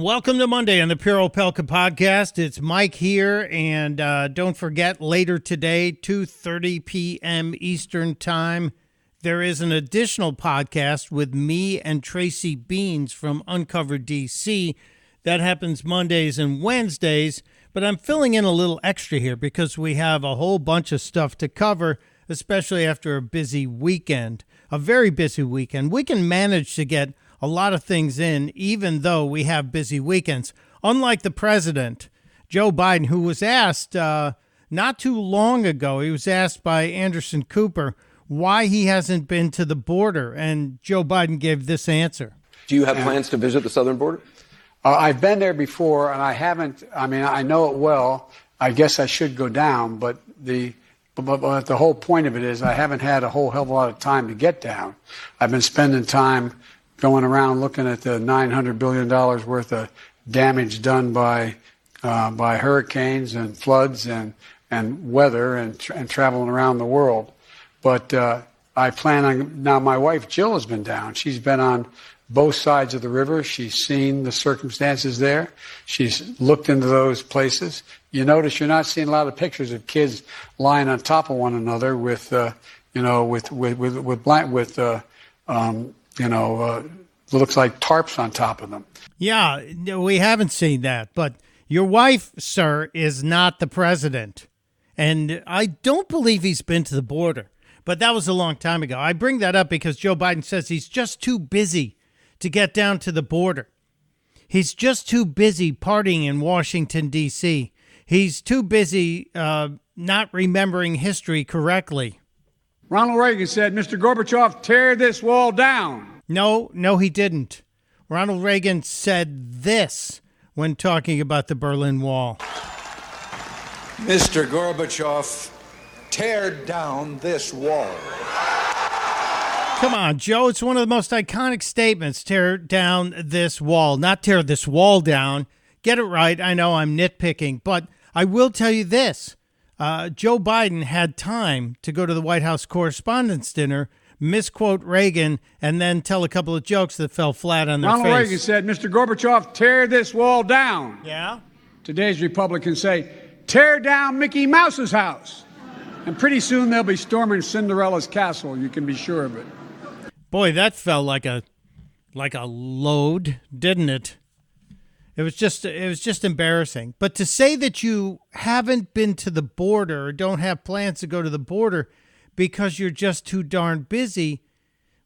Welcome to Monday on the Pure Opelka podcast. It's Mike here, and uh, don't forget later today, two thirty p.m. Eastern Time, there is an additional podcast with me and Tracy Beanz from Uncover DC. That happens Mondays and Wednesdays, but I'm filling in a little extra here because we have a whole bunch of stuff to cover, especially after a busy weekend, a very busy weekend. We can manage to get a lot of things in, even though we have busy weekends. Unlike the president, Joe Biden, who was asked uh, not too long ago, he was asked by Anderson Cooper why he hasn't been to the border. And Joe Biden gave this answer Do you have plans to visit the southern border? Uh, I've been there before, and I haven't. I mean, I know it well. I guess I should go down, but the but, but the whole point of it is I haven't had a whole hell of a lot of time to get down. I've been spending time going around looking at the 900 billion dollars worth of damage done by uh, by hurricanes and floods and and weather and tra- and traveling around the world. But uh, I plan on now. My wife Jill has been down. She's been on both sides of the river. She's seen the circumstances there. She's looked into those places. You notice you're not seeing a lot of pictures of kids lying on top of one another with, uh, you know, with with with with, blank, with uh, um, you know, uh, looks like tarps on top of them. Yeah, we haven't seen that, but your wife, sir, is not the president. And I don't believe he's been to the border, but that was a long time ago. I bring that up because Joe Biden says he's just too busy to get down to the border. He's just too busy partying in Washington, D.C. He's too busy uh, not remembering history correctly. Ronald Reagan said, Mr. Gorbachev, tear this wall down. No, no, he didn't. Ronald Reagan said this when talking about the Berlin Wall. Mr. Gorbachev, tear down this wall. Come on, Joe. It's one of the most iconic statements. Tear down this wall. Not tear this wall down. Get it right. I know I'm nitpicking, but I will tell you this. Uh, Joe Biden had time to go to the White House Correspondents' Dinner, misquote Reagan, and then tell a couple of jokes that fell flat on their Ronald face. Reagan said, Mr. Gorbachev, tear this wall down. Yeah? Today's Republicans say, tear down Mickey Mouse's house. And pretty soon they'll be storming Cinderella's castle, you can be sure of it. Boy, that felt like a like a load, didn't it? It was just it was just embarrassing. But to say that you haven't been to the border or don't have plans to go to the border because you're just too darn busy,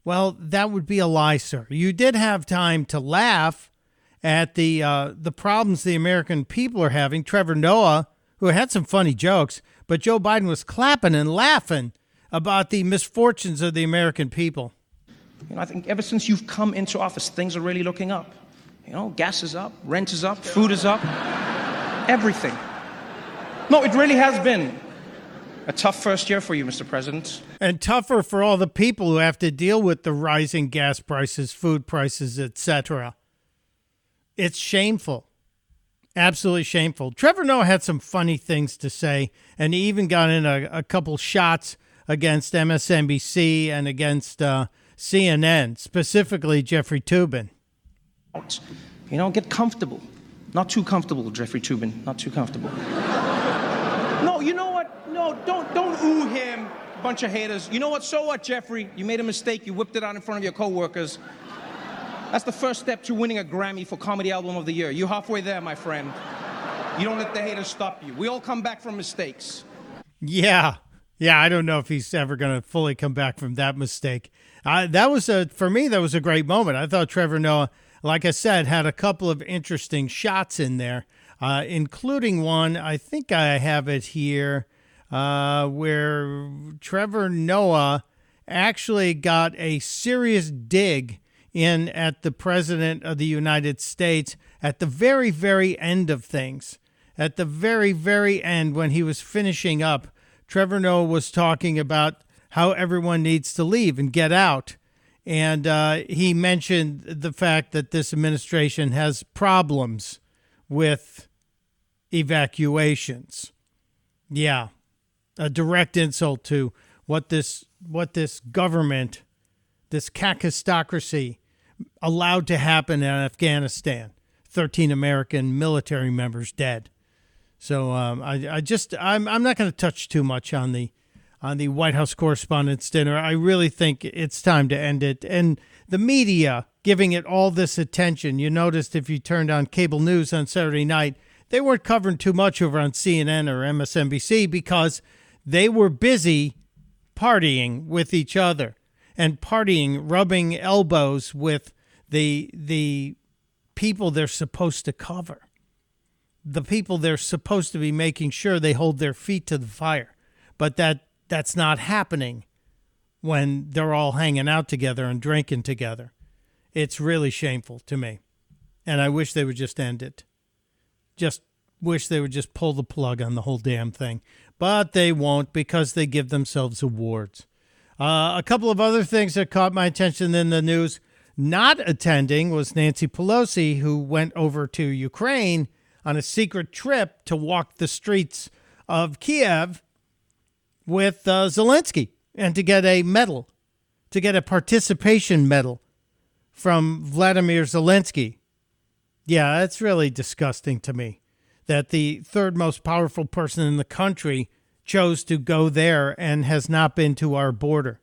well, that would be a lie, sir. You did have time to laugh at the uh, the problems the American people are having. Trevor Noah, who had some funny jokes, but Joe Biden was clapping and laughing about the misfortunes of the American people. You know, I think ever since you've come into office, things are really looking up. You know, gas is up, rent is up, food is up, everything. No, it really has been a tough first year for you, Mr. President. and tougher for all the people who have to deal with the rising gas prices, food prices, etc. It's shameful. Absolutely shameful. Trevor Noah had some funny things to say, and he even got in a, a couple shots against MSNBC and against uh, CNN, specifically Jeffrey Toobin. Out. You know, get comfortable. Not too comfortable, Jeffrey Toobin. Not too comfortable. no, you know what? No, don't don't ooh him, bunch of haters. You know what? So what, Jeffrey? You made a mistake. You whipped it out in front of your coworkers. That's the first step to winning a Grammy for Comedy Album of the Year. You're halfway there, my friend. You don't let the haters stop you. We all come back from mistakes. Yeah. Yeah, I don't know if he's ever going to fully come back from that mistake. Uh, that was a for me that was a great moment. I thought Trevor Noah, like I said, had a couple of interesting shots in there, uh, including one. I think I have it here, uh, where Trevor Noah actually got a serious dig in at the president of the United States at the very, very end of things. At the very, very end, when he was finishing up, Trevor Noah was talking about how everyone needs to leave and get out. And uh, he mentioned the fact that this administration has problems with evacuations. Yeah, a direct insult to what this what this government, this kakistocracy, allowed to happen in Afghanistan. 13 American military members dead. So um, I, I just I'm I'm not going to touch too much on the on the White House Correspondents' Dinner. I really think it's time to end it. And the media giving it all this attention. You noticed if you turned on cable news on Saturday night, they weren't covering too much over on CNN or MSNBC because they were busy partying with each other and partying, rubbing elbows with the the people they're supposed to cover. The people they're supposed to be making sure they hold their feet to the fire. But that that's not happening when they're all hanging out together and drinking together. It's really shameful to me. And I wish they would just end it. Just wish they would just pull the plug on the whole damn thing. But they won't because they give themselves awards. Uh, a couple of other things that caught my attention in the news. Not attending was Nancy Pelosi, who went over to Ukraine on a secret trip to walk the streets of Kiev with uh, Zelensky and to get a medal, to get a participation medal from Vladimir Zelensky. Yeah, that's really disgusting to me that the third most powerful person in the country chose to go there and has not been to our border.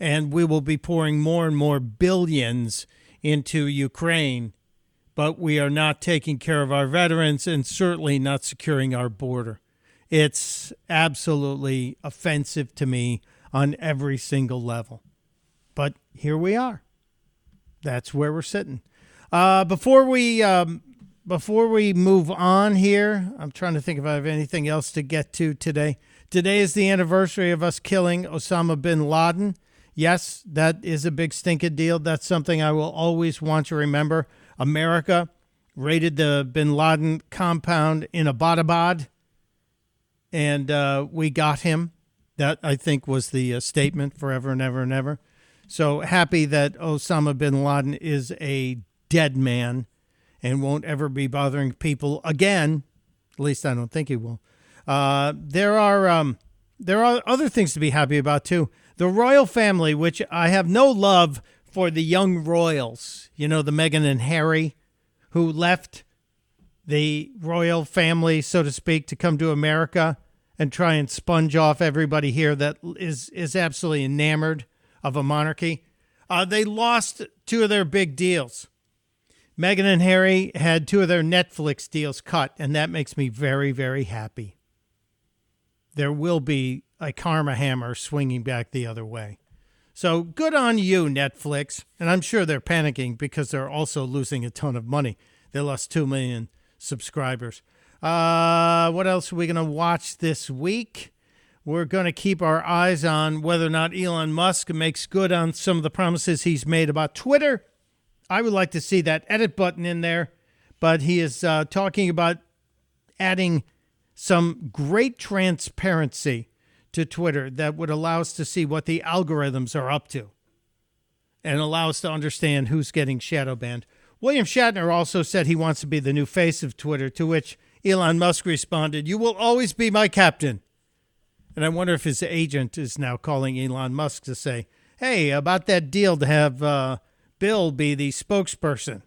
And we will be pouring more and more billions into Ukraine, but we are not taking care of our veterans and certainly not securing our border. It's absolutely offensive to me on every single level. But here we are. That's where we're sitting. Uh, before we um, before we move on here, I'm trying to think if I have anything else to get to today. Today is the anniversary of us killing Osama bin Laden. Yes, that is a big stinking deal. That's something I will always want to remember. America raided the bin Laden compound in Abbottabad, and uh, we got him. That, I think, was the uh, statement forever and ever and ever. So happy that Osama bin Laden is a dead man and won't ever be bothering people again. At least I don't think he will. Uh, there are um, there are other things to be happy about too. The royal family, which I have no love for the young royals, you know, the Meghan and Harry, who left the royal family, so to speak, to come to America and try and sponge off everybody here that is is absolutely enamored of a monarchy. Uh, they lost two of their big deals. Meghan and Harry had two of their Netflix deals cut, and that makes me very, very happy. There will be a karma hammer swinging back the other way. So good on you, Netflix. And I'm sure they're panicking because they're also losing a ton of money. They lost 2 million subscribers. Uh, what else are we going to watch this week? We're going to keep our eyes on whether or not Elon Musk makes good on some of the promises he's made about Twitter I would like to see that edit button in there, but he is uh, talking about adding some great transparency to Twitter that would allow us to see what the algorithms are up to and allow us to understand who's getting shadow banned. William Shatner also said he wants to be the new face of Twitter, to which Elon Musk responded, You will always be my captain. And I wonder if his agent is now calling Elon Musk to say, Hey, about that deal to have uh, Bill be the spokesperson.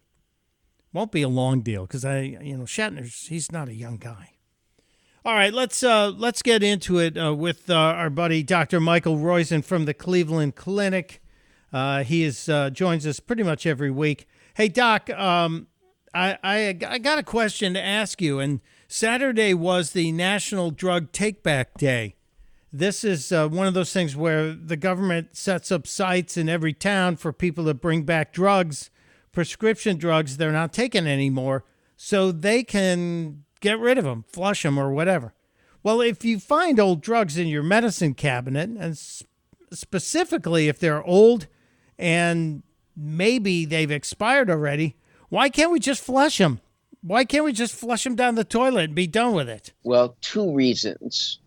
Won't be a long deal because I, you know, Shatner's he's not a young guy. All right, let's uh, let's get into it uh, with uh, our buddy Dr. Michael Roizen from the Cleveland Clinic. Uh, he is uh, joins us pretty much every week. Hey, Doc, um, I, I I got a question to ask you. And Saturday was the National Drug Take Back Day this is uh, one of those things where the government sets up sites in every town for people to bring back drugs, prescription drugs they're not taking anymore, so they can get rid of them, flush them, or whatever. Well, if you find old drugs in your medicine cabinet, and specifically if they're old and maybe they've expired already, why can't we just flush them? Why can't we just flush them down the toilet and be done with it? Well, two reasons.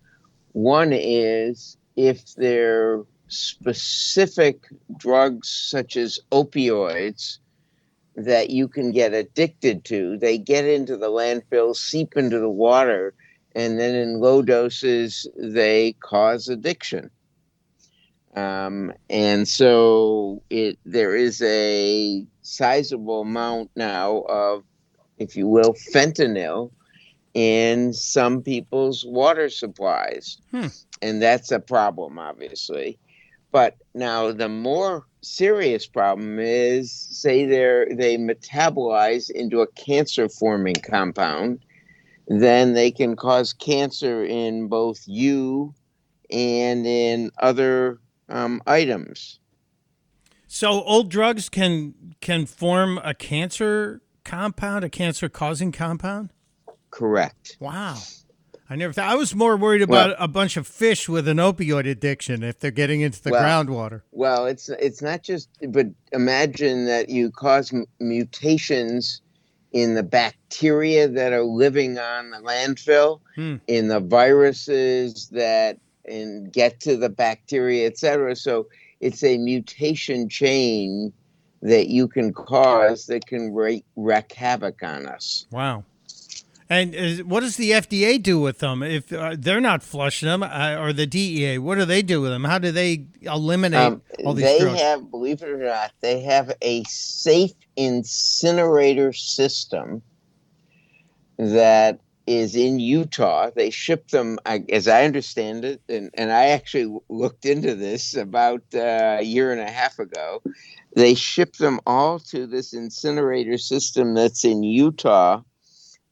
One is if they're specific drugs such as opioids that you can get addicted to, they get into the landfill, seep into the water, and then in low doses, they cause addiction. Um, and so it there is a sizable amount now of if you will, fentanyl in some people's water supplies. Hmm. And that's a problem, obviously. But now the more serious problem is say they're they metabolize into a cancer forming compound, then they can cause cancer in both you and in other um, items. So old drugs can can form a cancer compound, a cancer causing compound? Correct. Wow. I never thought I was more worried about Well- a bunch of fish with an opioid addiction if they're getting into the Well- groundwater. Well, it's it's not just, but imagine that you cause m- mutations in the bacteria that are living on the landfill, Hmm. in the viruses that and get to the bacteria, et cetera. So it's a mutation chain that you can cause that can wreak, wreak havoc on us. Wow. And is, what does the FDA do with them if uh, they're not flushing them, uh, or the DEA? What do they do with them? How do they eliminate Um, all these they drugs? have, believe it or not, they have a safe incinerator system that is in Utah. They ship them, I- as I understand it, and, and I actually looked into this about uh, a year and a half ago. They ship them all to this incinerator system that's in Utah,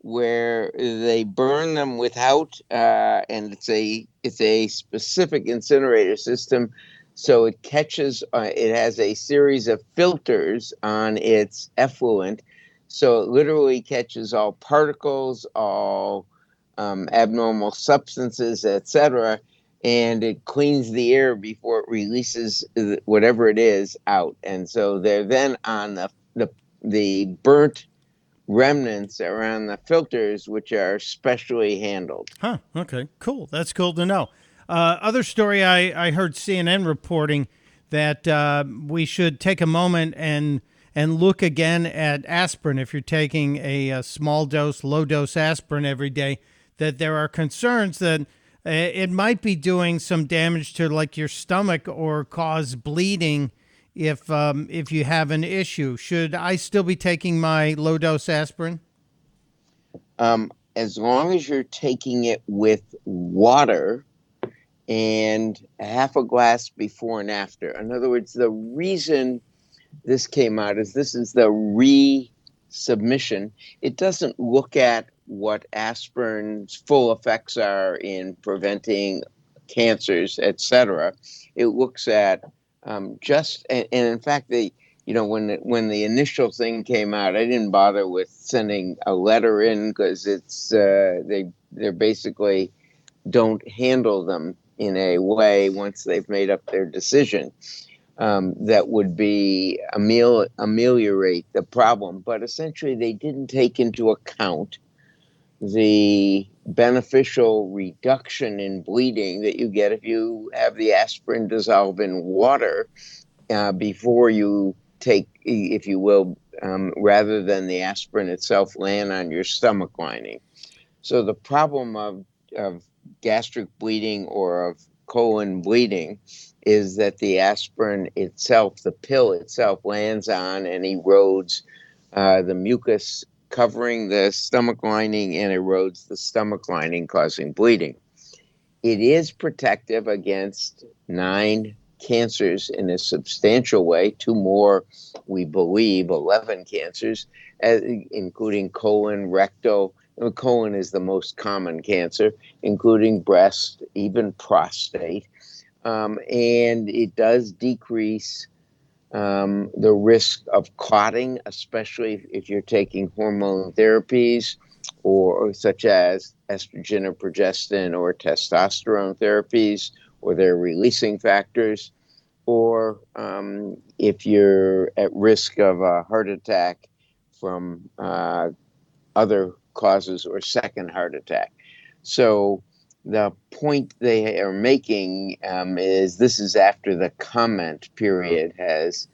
where they burn them without, uh, and it's a it's a specific incinerator system so it catches uh, it has a series of filters on its effluent so it literally catches all particles all um, abnormal substances etc and it cleans the air before it releases whatever it is out and so they're then on the the, the burnt remnants around the filters which are specially handled Huh. Okay. Cool. That's cool to know. Uh, other story I, I heard CNN reporting that uh, we should take a moment and and look again at aspirin if you're taking a, a small dose, low dose aspirin every day. That there are concerns that uh, it might be doing some damage to like your stomach or cause bleeding if um, if you have an issue. Should I still be taking my low dose aspirin? um, as long as you're taking it with water and half a glass before and after. In other words, the reason this came out is this is the resubmission. It doesn't look at what aspirin's full effects are in preventing cancers, etc. It looks at um, just and, and in fact the you know when the, when the initial thing came out, I didn't bother with sending a letter in because it's uh, they they're basically don't handle them in a way once they've made up their decision um, that would be amel- ameliorate the problem. But essentially, they didn't take into account the beneficial reduction in bleeding that you get if you have the aspirin dissolve in water uh, before you take, if you will, um, rather than the aspirin itself land on your stomach lining. So the problem of, of gastric bleeding or of colon bleeding is that the aspirin itself, the pill itself, lands on and erodes uh, the mucus covering the stomach lining and erodes the stomach lining, causing bleeding. It is protective against nine cancers in a substantial way, two more, we believe, 11 cancers, uh, including colon, rectal. uh, Colon is the most common cancer, including breast, even prostate. Um, and it does decrease um, the risk of clotting, especially if, if you're taking hormone therapies or, such as estrogen or progestin or testosterone therapies or their releasing factors, or um, if you're at risk of a heart attack from uh, other causes or second heart attack. So the point they are making um, is this is after the comment period has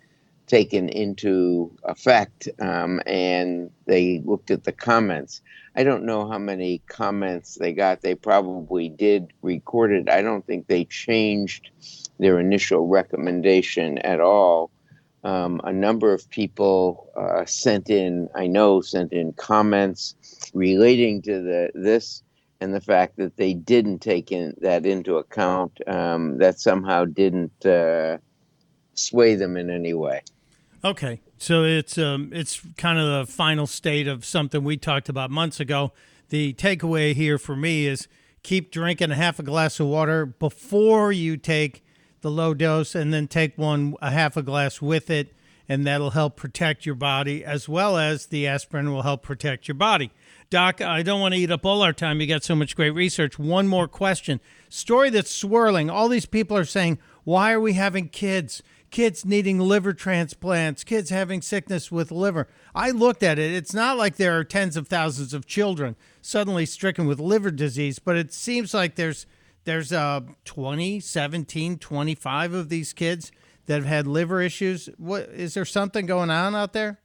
taken into effect um, and they looked at the comments. I don't know how many comments they got. They probably did record it. I don't think they changed their initial recommendation at all. um, a number of people uh, sent in, I know, sent in comments relating to the this and the fact that they didn't take in, that into account, um, that somehow didn't uh, sway them in any way. Okay, so it's um, it's kind of the final state of something we talked about months ago. The takeaway here for me is keep drinking a half a glass of water before you take the low dose, and then take one a half a glass with it, and that'll help protect your body as well as the aspirin will help protect your body. Doc, I don't want to eat up all our time. You got so much great research. One more question. Story that's swirling. All these people are saying, why are we having kids? Kids needing liver transplants, kids having sickness with liver. I looked at it. It's not like there are tens of thousands of children suddenly stricken with liver disease, but it seems like there's there's uh 20, 17, 25 of these kids that have had liver issues. What is there something going on out there?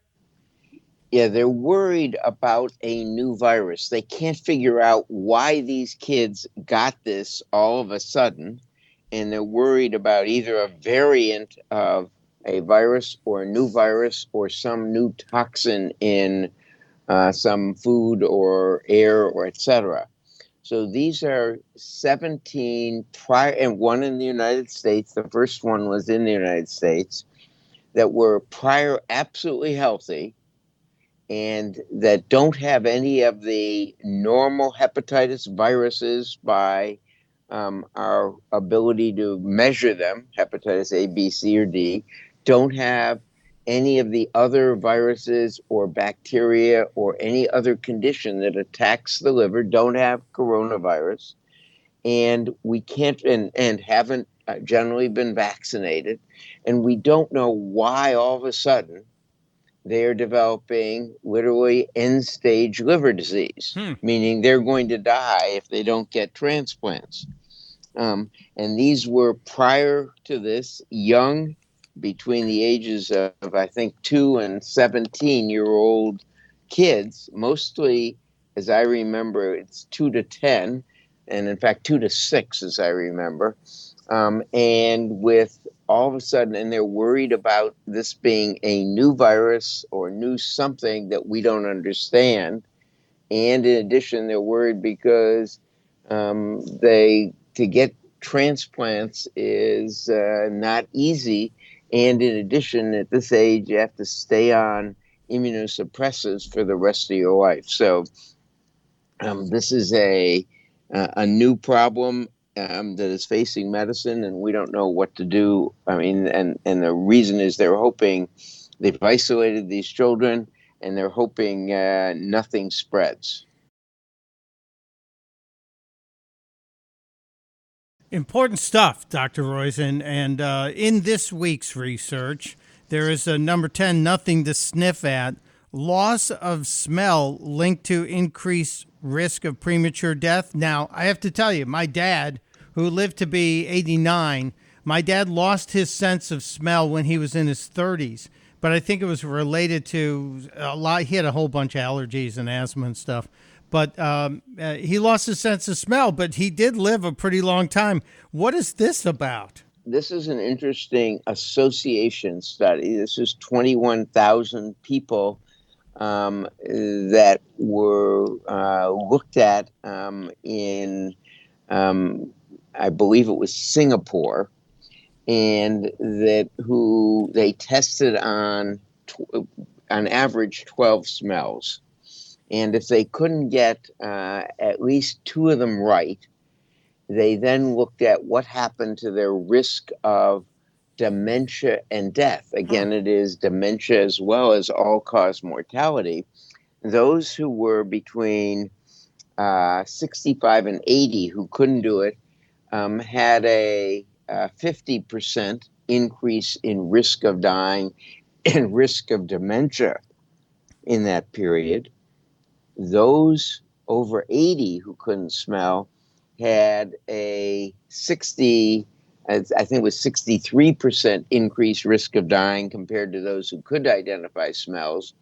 Yeah, they're worried about a new virus. They can't figure out why these kids got this all of a sudden. And they're worried about either a variant of a virus or a new virus or some new toxin in uh, some food or air or etc. So these are 17 prior, and one in the United States. The first one was in the United States that were prior absolutely healthy and that don't have any of the normal hepatitis viruses by um, our ability to measure them, hepatitis A, B, C, or D, don't have any of the other viruses or bacteria or any other condition that attacks the liver, don't have coronavirus, and we can't and, and haven't uh, generally been vaccinated, and we don't know why all of a sudden they are developing literally end stage liver disease, hmm. meaning they're going to die if they don't get transplants. Um, and these were prior to this young, between the ages of, I think, two and 17 year old kids, mostly, as I remember, it's two to 10, and in fact, two to six, as I remember. Um, and with all of a sudden, and they're worried about this being a new virus or new something that we don't understand. And in addition, they're worried because um, they to get transplants is uh, not easy. And in addition, at this age, you have to stay on immunosuppressants for the rest of your life. So um, this is a uh, a new problem um, that is facing medicine, and we don't know what to do. I mean, and and the reason is they're hoping they've isolated these children, and they're hoping uh, nothing spreads. Important stuff, Dr. Roizen. And uh, in this week's research, there is a number 10, nothing to sniff at. Loss of smell linked to increased risk of premature death. Now, I have to tell you, my dad, who lived to be 89, my dad lost his sense of smell when he was in his 30s. But I think it was related to a lot. He had a whole bunch of allergies and asthma and stuff but um, uh, he lost his sense of smell. But he did live a pretty long time. What is this about? This is an interesting association study. This is 21,000 people um, that were uh, looked at um, in, um, I believe it was Singapore, and that who they tested on, tw- on average, 12 smells. And if they couldn't get uh, at least two of them right, they then looked at what happened to their risk of dementia and death. Again, it is dementia as well as all cause mortality. Those who were between uh, 65 and 80 who couldn't do it um, had a, a 50% increase in risk of dying and risk of dementia in that period those over 80 who couldn't smell had a 60 I think it was 63% increased risk of dying compared to those who could identify smells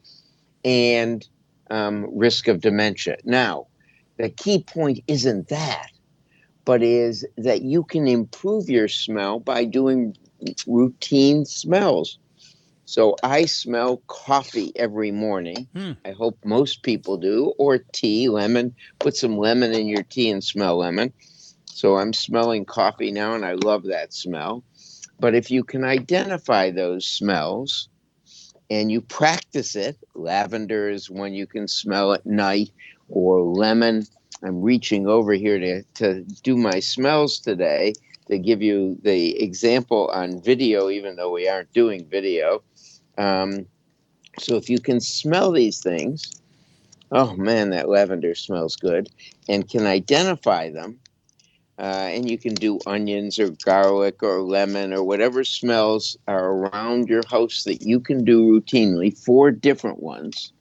and um, risk of dementia. Now, the key point isn't that, but is that you can improve your smell by doing routine smells. So I smell coffee every morning. Hmm. I hope most people do, or tea, lemon. Put some lemon in your tea and smell lemon. So I'm smelling coffee now, and I love that smell. But if you can identify those smells and you practice it, lavender is one you can smell at night, or lemon. I'm reaching over here to, to do my smells today to give you the example on video, even though we aren't doing video. Um, so if you can smell these things, oh man, that lavender smells good, and can identify them, uh, and you can do onions or garlic or lemon or whatever smells are around your house that you can do routinely, four different ones.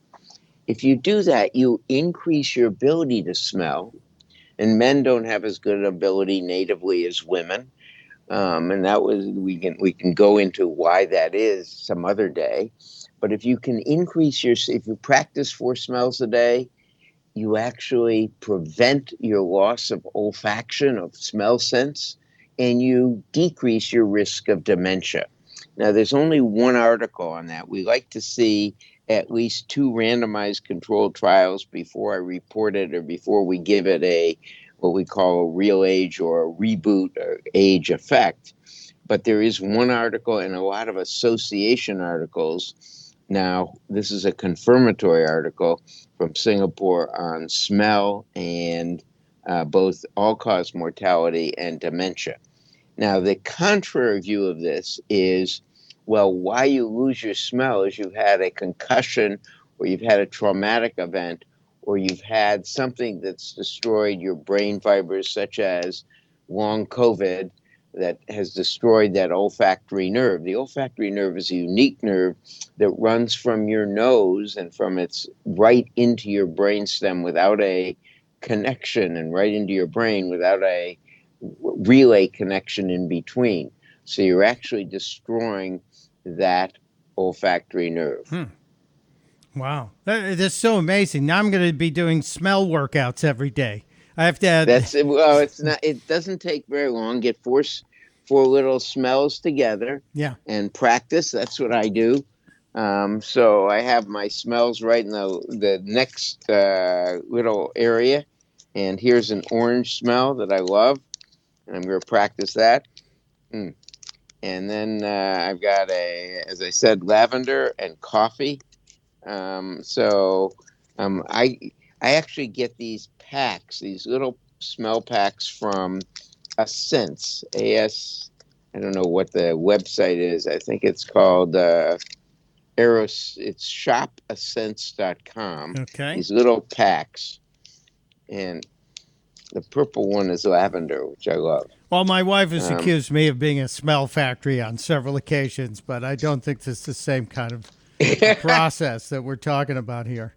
If you do that, you increase your ability to smell. And men don't have as good an ability natively as women. Um, and that was we can we can go into why that is some other day. But if you can increase your if you practice four smells a day, you actually prevent your loss of olfaction of smell sense, and you decrease your risk of dementia. Now, there's only one article on that. We like to see at least two randomized controlled trials before I report it or before we give it a what we call a real age or a reboot or age effect. But there is one article and a lot of association articles. Now, this is a confirmatory article from Singapore on smell and uh, both all cause mortality and dementia. Now, the contrary view of this is well, why you lose your smell is you've had a concussion or you've had a traumatic event or you've had something that's destroyed your brain fibers, such as long COVID, that has destroyed that olfactory nerve. The olfactory nerve is a unique nerve that runs from your nose and from its right into your brainstem without a connection and right into your brain without a relay connection in between. So you're actually destroying that olfactory nerve. Wow, that, that's so amazing. Now I'm going to be doing smell workouts every day. I have to add. That's well, it's not. It doesn't take very long. Get four four little smells together yeah. and practice. That's what I do. Um, so I have my smells right in the the next uh, little area, and here's an orange smell that I love, and I'm going to practice that. Mm. And then uh, I've got a, as I said, lavender and coffee. Um, so um, I I actually get these packs, these little smell packs from Ascents, A S. I don't know what the website is. I think it's called uh, Eros. It's shopassents.com. Okay. These little packs, and the purple one is lavender, which I love. Well, my wife has Um, accused me of being a smell factory on several occasions, but I don't think this is the same kind of process that we're talking about here.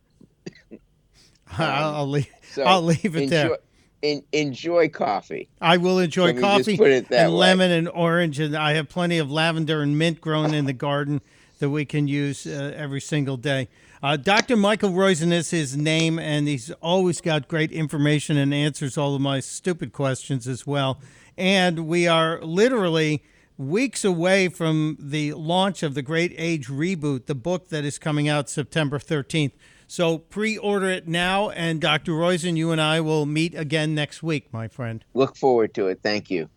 I'll, I'll leave. So I'll leave it enjoy, there. En, enjoy coffee. I will enjoy Let me just coffee put it that and way. lemon and orange, and I have plenty of lavender and mint grown in the garden that we can use uh, every single day. Uh, Dr. Michael Roizen is his name, and he's always got great information and answers all of my stupid questions as well. And we are literally weeks away from the launch of the Great Age Reboot, the book that is coming out September 13th. So pre-order it now, and Dr. Roizen, you and I will meet again next week, my friend. Look forward to it. Thank you.